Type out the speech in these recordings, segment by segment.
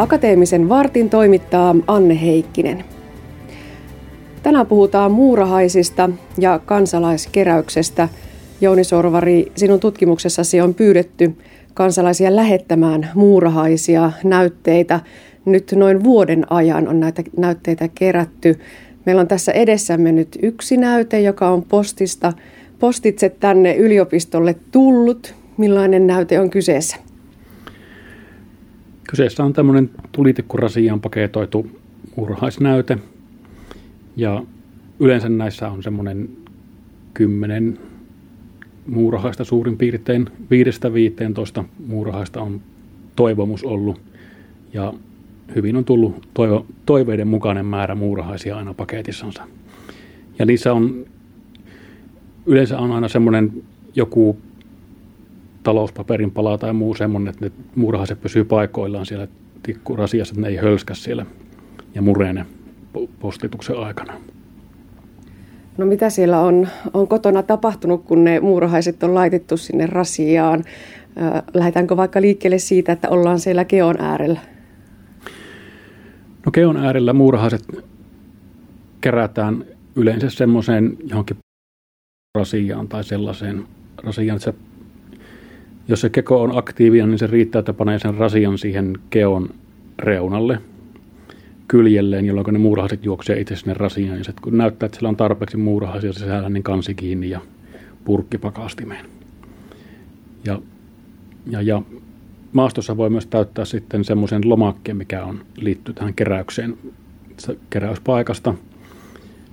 Akateemisen vartin toimittaa Anne Heikkinen. Tänään puhutaan muurahaisista ja kansalaiskeräyksestä. Jouni Sorvari, sinun tutkimuksessasi on pyydetty kansalaisia lähettämään muurahaisia näytteitä. Nyt noin vuoden ajan on näitä näytteitä kerätty. Meillä on tässä edessämme nyt yksi näyte, joka on postista, postitse tänne yliopistolle tullut. Millainen näyte on kyseessä? Kyseessä on tämmöinen tulitikkurasiaan paketoitu muurahaisnäyte. Ja yleensä näissä on semmoinen kymmenen muurahaista suurin piirtein. Viidestä viiteentoista muurahaista on toivomus ollut. Ja hyvin on tullut toivo, toiveiden mukainen määrä muurahaisia aina paketissansa. Ja niissä on, yleensä on aina semmoinen joku talouspaperin pala tai muu semmoinen, että ne muurahaiset pysyy paikoillaan siellä tikkurasiassa, että ne ei hölskä siellä ja murene postituksen aikana. No mitä siellä on, on kotona tapahtunut, kun ne muurahaiset on laitettu sinne rasiaan? Lähdetäänkö vaikka liikkeelle siitä, että ollaan siellä keon äärellä? No keon äärellä muurahaiset kerätään yleensä semmoiseen johonkin rasiaan tai sellaiseen rasiaan, että jos se keko on aktiivinen, niin se riittää, että panee sen rasian siihen keon reunalle kyljelleen, jolloin ne muurahaiset juoksee itse sinne rasiaan. Ja sitten kun näyttää, että siellä on tarpeeksi muurahaisia sisällä, niin kansi kiinni ja purkki pakastimeen. Ja, ja, ja maastossa voi myös täyttää sitten semmoisen lomakkeen, mikä on liittyy tähän keräykseen keräyspaikasta.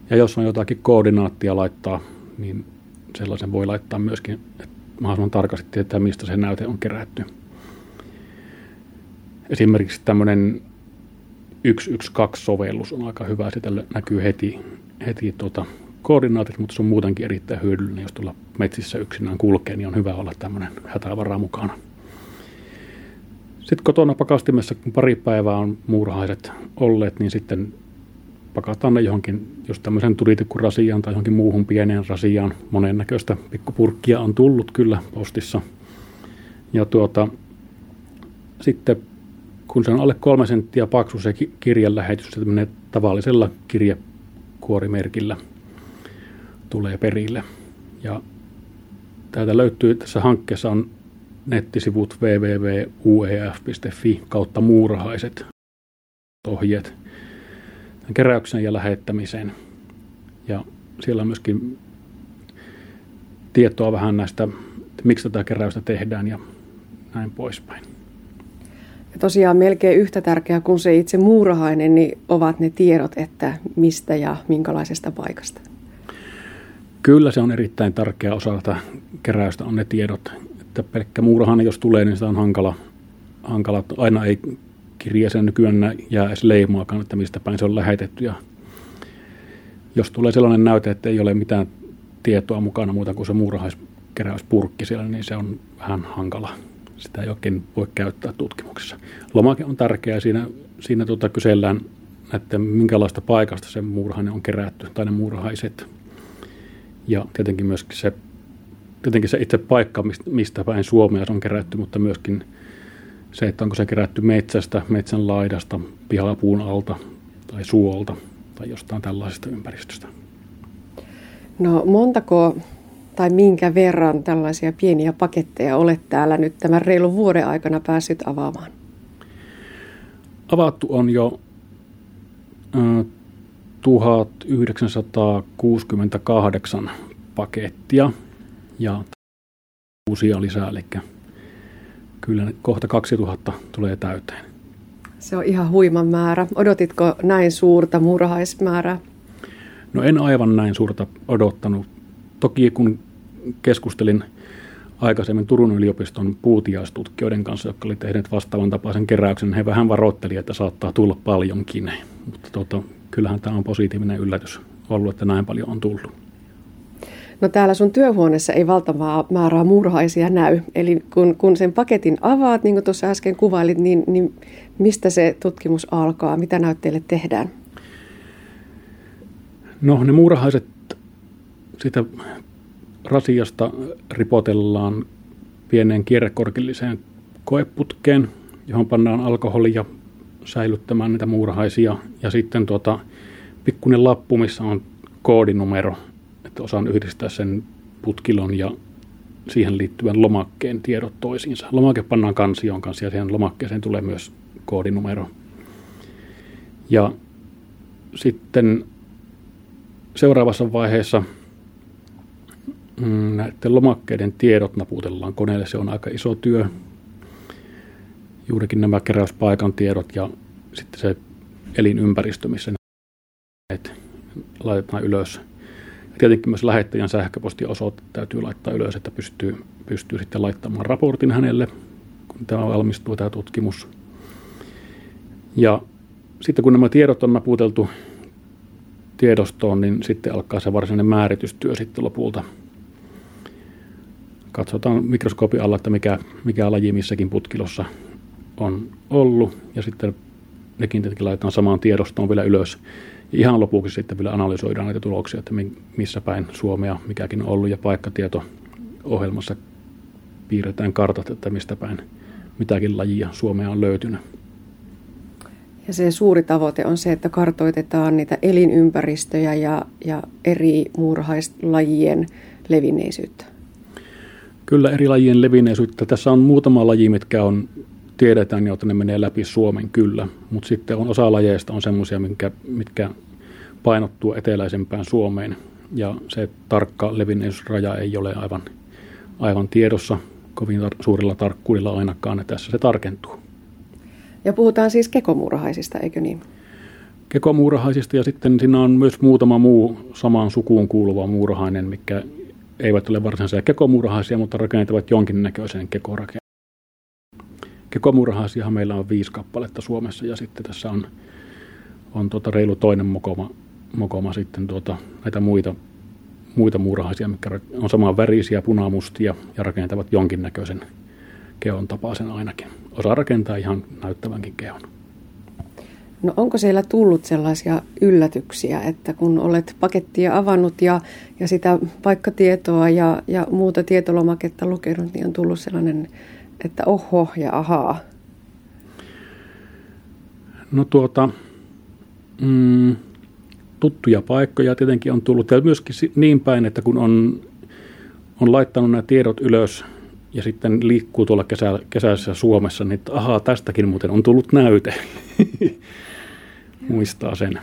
Ja jos on jotakin koordinaattia laittaa, niin sellaisen voi laittaa myöskin, että mahdollisimman tarkasti tietää, mistä se näyte on kerätty. Esimerkiksi tämmöinen 112-sovellus on aika hyvä, sitä näkyy heti, heti tuota, koordinaatit, mutta se on muutenkin erittäin hyödyllinen, jos tuolla metsissä yksinään kulkee, niin on hyvä olla tämmöinen hätävara mukana. Sitten kotona pakastimessa, kun pari päivää on muurahaiset olleet, niin sitten pakataan ne johonkin, jos tämmöisen tulitikkurasiaan tai johonkin muuhun pieneen rasiaan. Monennäköistä pikkupurkkia on tullut kyllä postissa. Ja tuota, sitten kun se on alle kolme senttiä paksu se kirjan lähetys, se tavallisella kirjekuorimerkillä tulee perille. Ja täältä löytyy, tässä hankkeessa on nettisivut www.uef.fi kautta muurahaiset ohjeet keräyksen ja lähettämiseen. Ja siellä on myöskin tietoa vähän näistä, että miksi tätä keräystä tehdään ja näin poispäin. Ja tosiaan melkein yhtä tärkeää kuin se itse muurahainen, niin ovat ne tiedot, että mistä ja minkälaisesta paikasta. Kyllä se on erittäin tärkeä osa tätä keräystä on ne tiedot, että pelkkä muurahainen jos tulee, niin sitä on hankala, hankala. aina ei kirjeeseen nykyään jää edes leimaakaan, että mistä päin se on lähetetty. Ja jos tulee sellainen näyte, että ei ole mitään tietoa mukana muuta kuin se muurahaiskeräyspurkki siellä, niin se on vähän hankala sitä ei oikein voi käyttää tutkimuksessa. Lomake on tärkeä. Siinä, siinä tuota kysellään, että minkälaista paikasta se muurahainen on kerätty, tai ne muurahaiset. Ja tietenkin myöskin se, tietenkin se itse paikka, mistä päin Suomea se on kerätty, mutta myöskin se, että onko se kerätty metsästä, metsän laidasta, pihalapuun alta tai suolta tai jostain tällaisesta ympäristöstä. No montako tai minkä verran tällaisia pieniä paketteja olet täällä nyt tämän reilun vuoden aikana päässyt avaamaan? Avattu on jo äh, 1968 pakettia ja uusia lisää, eli kyllä kohta 2000 tulee täyteen. Se on ihan huima määrä. Odotitko näin suurta muurahaismäärää? No en aivan näin suurta odottanut. Toki kun keskustelin aikaisemmin Turun yliopiston puutiaistutkijoiden kanssa, jotka oli tehneet vastaavan tapaisen keräyksen. He vähän varoittelivat, että saattaa tulla paljonkin. Mutta tota, kyllähän tämä on positiivinen yllätys ollut, että näin paljon on tullut. No täällä sun työhuoneessa ei valtavaa määrää murhaisia näy. Eli kun, kun sen paketin avaat, niin kuin tuossa äsken kuvailit, niin, niin mistä se tutkimus alkaa? Mitä näytteille tehdään? No ne muurahaiset, sitä rasiasta ripotellaan pieneen kierrekorkilliseen koeputkeen, johon pannaan alkoholi ja säilyttämään niitä muurahaisia. Ja sitten tuota, pikkuinen lappu, missä on koodinumero, että osaan yhdistää sen putkilon ja siihen liittyvän lomakkeen tiedot toisiinsa. Lomake pannaan kansioon kanssa ja siihen lomakkeeseen tulee myös koodinumero. Ja sitten seuraavassa vaiheessa mm, näiden lomakkeiden tiedot naputellaan koneelle. Se on aika iso työ. Juurikin nämä keräyspaikan tiedot ja sitten se elinympäristö, missä ne laitetaan ylös. Tietenkin myös lähettäjän sähköpostiosoite täytyy laittaa ylös, että pystyy, pystyy sitten laittamaan raportin hänelle, kun tämä valmistuu tämä tutkimus. Ja sitten kun nämä tiedot on naputeltu tiedostoon, niin sitten alkaa se varsinainen määritystyö sitten lopulta. Katsotaan mikroskoopin alla, että mikä, mikä laji missäkin putkilossa on ollut, ja sitten nekin tietenkin laitetaan samaan tiedostoon vielä ylös. Ihan lopuksi sitten vielä analysoidaan näitä tuloksia, että missä päin Suomea mikäkin on ollut, ja paikkatieto ohjelmassa piirretään kartat, että mistä päin mitäkin lajia Suomea on löytynyt. Ja se suuri tavoite on se, että kartoitetaan niitä elinympäristöjä ja, ja eri muurahaislajien levinneisyyttä. Kyllä eri lajien levinneisyyttä. Tässä on muutama laji, mitkä on, tiedetään, että ne menee läpi Suomen kyllä. Mutta sitten on osa lajeista on semmoisia, mitkä, mitkä painottuu eteläisempään Suomeen. Ja se tarkka levinneisyysraja ei ole aivan, aivan tiedossa kovin tar- suurella tarkkuudella ainakaan, että tässä se tarkentuu. Ja puhutaan siis kekomuurahaisista, eikö niin? Kekomuurahaisista ja sitten siinä on myös muutama muu samaan sukuun kuuluva muurahainen, mikä eivät ole varsinaisia kekomuurahaisia, mutta rakentavat jonkinnäköisen kekorakenteen. Kekomuurahaisiahan meillä on viisi kappaletta Suomessa ja sitten tässä on, on tuota reilu toinen mokoma, mokoma sitten tuota, näitä muita, muita muurahaisia, mikä on samaan värisiä, punamustia ja rakentavat jonkinnäköisen keon tapaisen ainakin. Osaa rakentaa ihan näyttävänkin keon. No onko siellä tullut sellaisia yllätyksiä, että kun olet pakettia avannut ja, ja sitä paikkatietoa ja, ja muuta tietolomaketta lukenut, niin on tullut sellainen, että oho ja ahaa? No tuota, mm, tuttuja paikkoja tietenkin on tullut ja myöskin niin päin, että kun on, on laittanut nämä tiedot ylös ja sitten liikkuu tuolla kesä, kesäisessä Suomessa, niin että ahaa, tästäkin muuten on tullut näyte. Muistaa sen.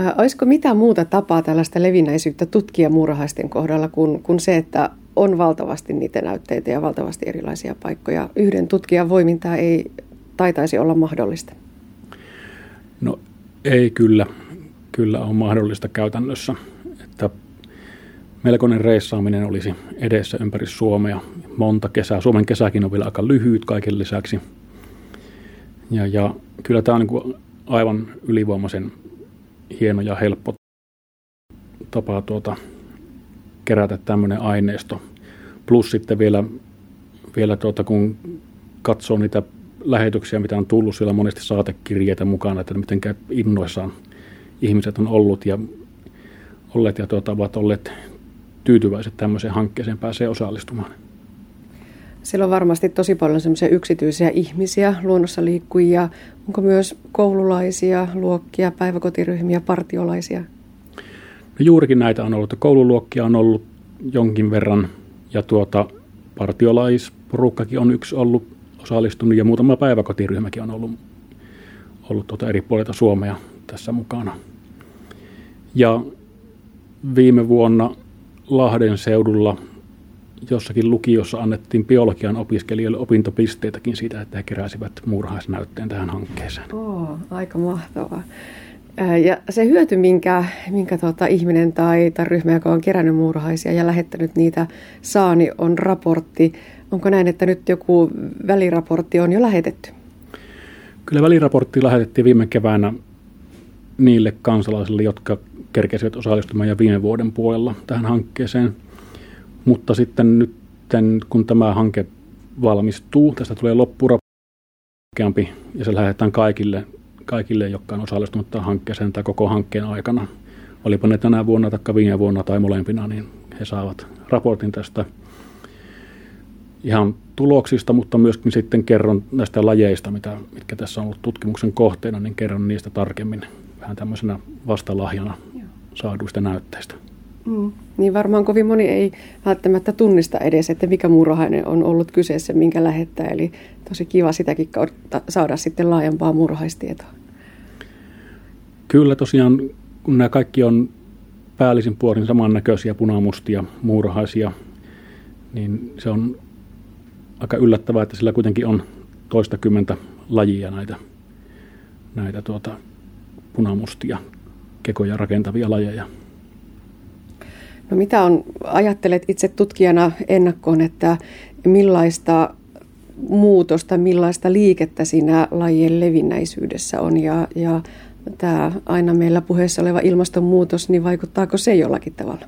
Äh, olisiko mitään muuta tapaa tällaista levinnäisyyttä tutkia muurahaisten kohdalla kuin, kuin se, että on valtavasti niitä näytteitä ja valtavasti erilaisia paikkoja? Yhden tutkijan voimintaa ei taitaisi olla mahdollista. No ei kyllä, kyllä on mahdollista käytännössä. Että melkoinen reissaaminen olisi edessä ympäri Suomea. Monta kesää. Suomen kesäkin on vielä aika lyhyt kaiken lisäksi. Ja, ja kyllä tämä on niin aivan ylivoimaisen hieno ja helppo tapa tuota, kerätä tämmöinen aineisto. Plus sitten vielä, vielä tuota, kun katsoo niitä lähetyksiä, mitä on tullut, siellä monesti saatekirjeitä mukana, että miten innoissaan ihmiset on ollut ja olleet ja tuota, ovat olleet tyytyväiset tämmöiseen hankkeeseen pääsee osallistumaan. Siellä on varmasti tosi paljon semmoisia yksityisiä ihmisiä, luonnossa liikkujia. Onko myös koululaisia, luokkia, päiväkotiryhmiä, partiolaisia? No juurikin näitä on ollut. Koululuokkia on ollut jonkin verran ja tuota, partiolaisporukkakin on yksi ollut osallistunut ja muutama päiväkotiryhmäkin on ollut, ollut tuota eri puolilta Suomea tässä mukana. Ja viime vuonna Lahden seudulla jossakin lukiossa annettiin biologian opiskelijoille opintopisteitäkin siitä, että he keräsivät muurahaisnäytteen tähän hankkeeseen. Oo, aika mahtavaa. Ja se hyöty, minkä, minkä tuota, ihminen tai, tai ryhmä, joka on kerännyt muurahaisia ja lähettänyt niitä, saa, niin on raportti. Onko näin, että nyt joku väliraportti on jo lähetetty? Kyllä väliraportti lähetettiin viime keväänä niille kansalaisille, jotka kerkesivät osallistumaan ja viime vuoden puolella tähän hankkeeseen. Mutta sitten nyt, kun tämä hanke valmistuu, tästä tulee loppuraportti ja se lähdetään kaikille, kaikille, jotka on osallistunut tähän hankkeeseen tai koko hankkeen aikana. Olipa ne tänä vuonna tai viime vuonna tai molempina, niin he saavat raportin tästä. ihan tuloksista, mutta myöskin sitten kerron näistä lajeista, mitä, mitkä tässä on ollut tutkimuksen kohteena, niin kerron niistä tarkemmin vähän tämmöisenä vastalahjana saaduista näytteistä. Mm. Niin varmaan kovin moni ei välttämättä tunnista edes, että mikä muurahainen on ollut kyseessä, minkä lähettää. Eli tosi kiva sitäkin kautta saada sitten laajempaa muurahaistietoa. Kyllä tosiaan, kun nämä kaikki on päällisin puolin samannäköisiä punamustia muurahaisia, niin se on aika yllättävää, että sillä kuitenkin on toistakymmentä lajia näitä, näitä tuota, punamustia kekoja rakentavia lajeja. No mitä on, ajattelet itse tutkijana ennakkoon, että millaista muutosta, millaista liikettä siinä lajien levinnäisyydessä on ja, ja tämä aina meillä puheessa oleva ilmastonmuutos, niin vaikuttaako se jollakin tavalla?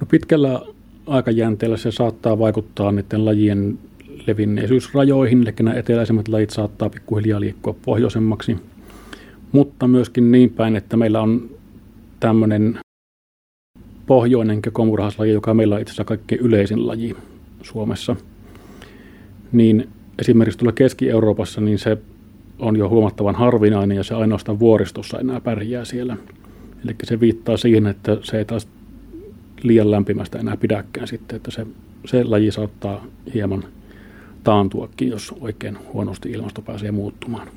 No pitkällä aikajänteellä se saattaa vaikuttaa niiden lajien levinneisyysrajoihin, eli nämä eteläisemmät lajit saattaa pikkuhiljaa liikkua pohjoisemmaksi, mutta myöskin niin päin, että meillä on tämmöinen pohjoinen kekomurhaslaji, joka meillä on itse asiassa kaikkein yleisin laji Suomessa, niin esimerkiksi tuolla Keski-Euroopassa niin se on jo huomattavan harvinainen ja se ainoastaan vuoristossa enää pärjää siellä. Eli se viittaa siihen, että se ei taas liian lämpimästä enää pidäkään sitten, että se, se laji saattaa hieman taantuakin, jos oikein huonosti ilmasto pääsee muuttumaan.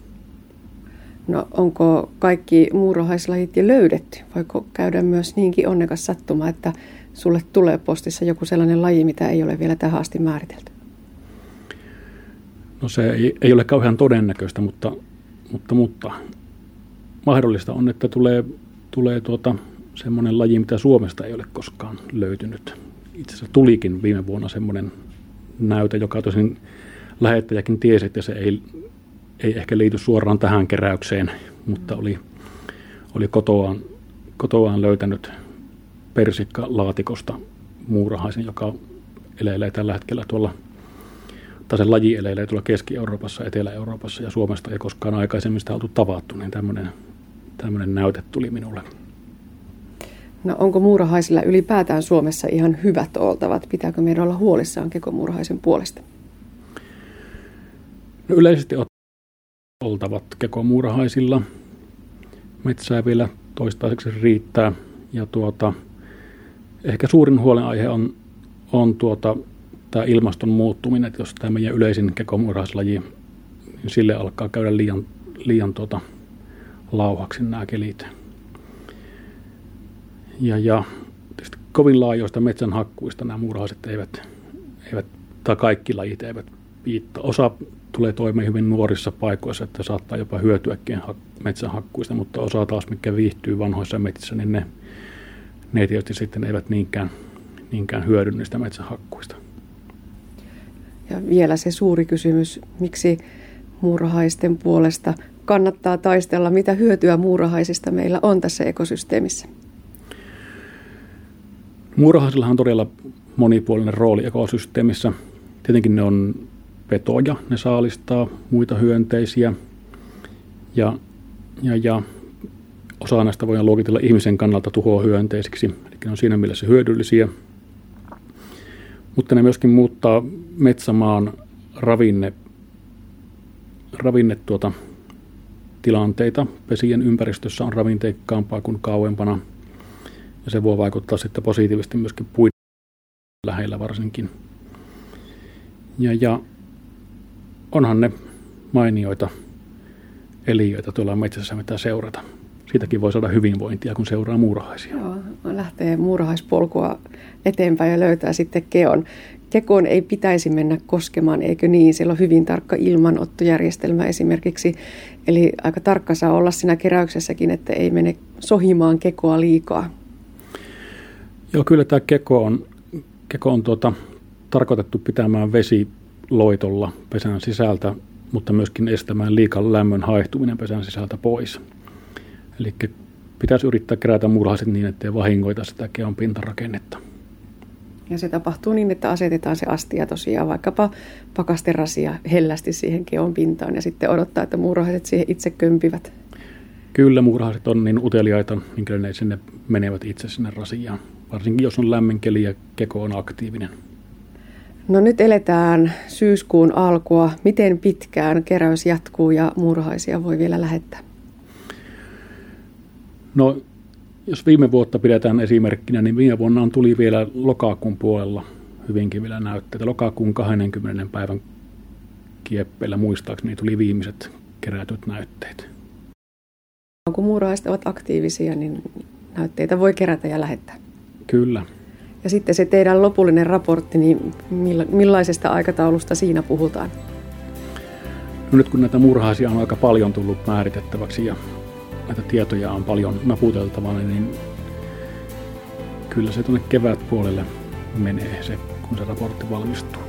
No onko kaikki muurahaislajit jo löydetty? Voiko käydä myös niinkin onnekas sattuma, että sulle tulee postissa joku sellainen laji, mitä ei ole vielä tähän asti määritelty? No se ei, ei ole kauhean todennäköistä, mutta, mutta, mutta mahdollista on, että tulee, tulee tuota, semmoinen laji, mitä Suomesta ei ole koskaan löytynyt. Itse asiassa tulikin viime vuonna semmoinen näyte, joka tosin lähettäjäkin tiesi, että se ei, ei ehkä liity suoraan tähän keräykseen, mutta oli, oli kotoaan, kotoaan löytänyt persikkalaatikosta muurahaisen, joka eleilee tällä hetkellä tuolla, tai se laji eleilee tuolla Keski-Euroopassa, Etelä-Euroopassa ja Suomesta ei koskaan aikaisemmin sitä oltu tavattu, niin tämmöinen, tämmöinen näyte tuli minulle. No onko muurahaisilla ylipäätään Suomessa ihan hyvät oltavat? Pitääkö meidän olla huolissaan kekomuurahaisen puolesta? No yleisesti oltavat kekomuurahaisilla. Metsää vielä toistaiseksi riittää. Ja tuota, ehkä suurin huolenaihe on, on tuota, tämä ilmaston muuttuminen, että jos tämä meidän yleisin kekomuurahaislaji, niin sille alkaa käydä liian, liian tuota, lauhaksi nämä kelit. Ja, ja kovin laajoista metsänhakkuista nämä muurahaiset eivät, eivät, tai kaikki lajit eivät piittaa. Osa tulee toimeen hyvin nuorissa paikoissa, että saattaa jopa hyötyäkin metsänhakkuista, mutta osa taas, mikä viihtyy vanhoissa metsissä, niin ne, ne tietysti sitten eivät niinkään, niinkään hyödy niistä metsänhakkuista. Ja vielä se suuri kysymys, miksi muurahaisten puolesta kannattaa taistella, mitä hyötyä muurahaisista meillä on tässä ekosysteemissä? Muurahaisilla on todella monipuolinen rooli ekosysteemissä. Tietenkin ne on petoja, ne saalistaa muita hyönteisiä ja, ja, ja osa näistä voidaan luokitella ihmisen kannalta tuhohyönteisiksi, eli ne on siinä mielessä hyödyllisiä. Mutta ne myöskin muuttaa metsämaan ravinne, ravinne tuota, tilanteita. Pesien ympäristössä on ravinteikkaampaa kuin kauempana – ja se voi vaikuttaa sitten positiivisesti myöskin puiden lähellä varsinkin. Ja, ja onhan ne mainioita eliöitä tuolla metsässä, mitä seurata. Siitäkin voi saada hyvinvointia, kun seuraa muurahaisia. Joo, lähtee muurahaispolkua eteenpäin ja löytää sitten keon. Kekoon ei pitäisi mennä koskemaan, eikö niin? Siellä on hyvin tarkka ilmanottojärjestelmä esimerkiksi. Eli aika tarkka saa olla siinä keräyksessäkin, että ei mene sohimaan kekoa liikaa. Joo, kyllä tämä keko on, keko on tuota, tarkoitettu pitämään vesiloitolla pesän sisältä, mutta myöskin estämään liikan lämmön haihtuminen pesän sisältä pois. Eli pitäisi yrittää kerätä murhaiset niin, ettei vahingoita sitä keon pintarakennetta. Ja se tapahtuu niin, että asetetaan se astia tosiaan vaikkapa pakasterasia hellästi siihen keon pintaan ja sitten odottaa, että muurahaiset siihen itse kömpivät. Kyllä, muurahaiset on niin uteliaita, minkä ne sinne menevät itse sinne rasiaan varsinkin jos on lämmin keli ja keko on aktiivinen. No nyt eletään syyskuun alkua. Miten pitkään keräys jatkuu ja muurahaisia voi vielä lähettää? No jos viime vuotta pidetään esimerkkinä, niin viime vuonna tuli vielä lokakuun puolella hyvinkin vielä näytteitä. Lokakuun 20. päivän kieppeillä muistaakseni tuli viimeiset kerätyt näytteet. Kun muurahaiset ovat aktiivisia, niin näytteitä voi kerätä ja lähettää. Kyllä. Ja sitten se teidän lopullinen raportti, niin millaisesta aikataulusta siinä puhutaan? No nyt kun näitä murhaisia on aika paljon tullut määritettäväksi ja näitä tietoja on paljon naputeltavana, niin kyllä se tuonne kevätpuolelle menee se, kun se raportti valmistuu.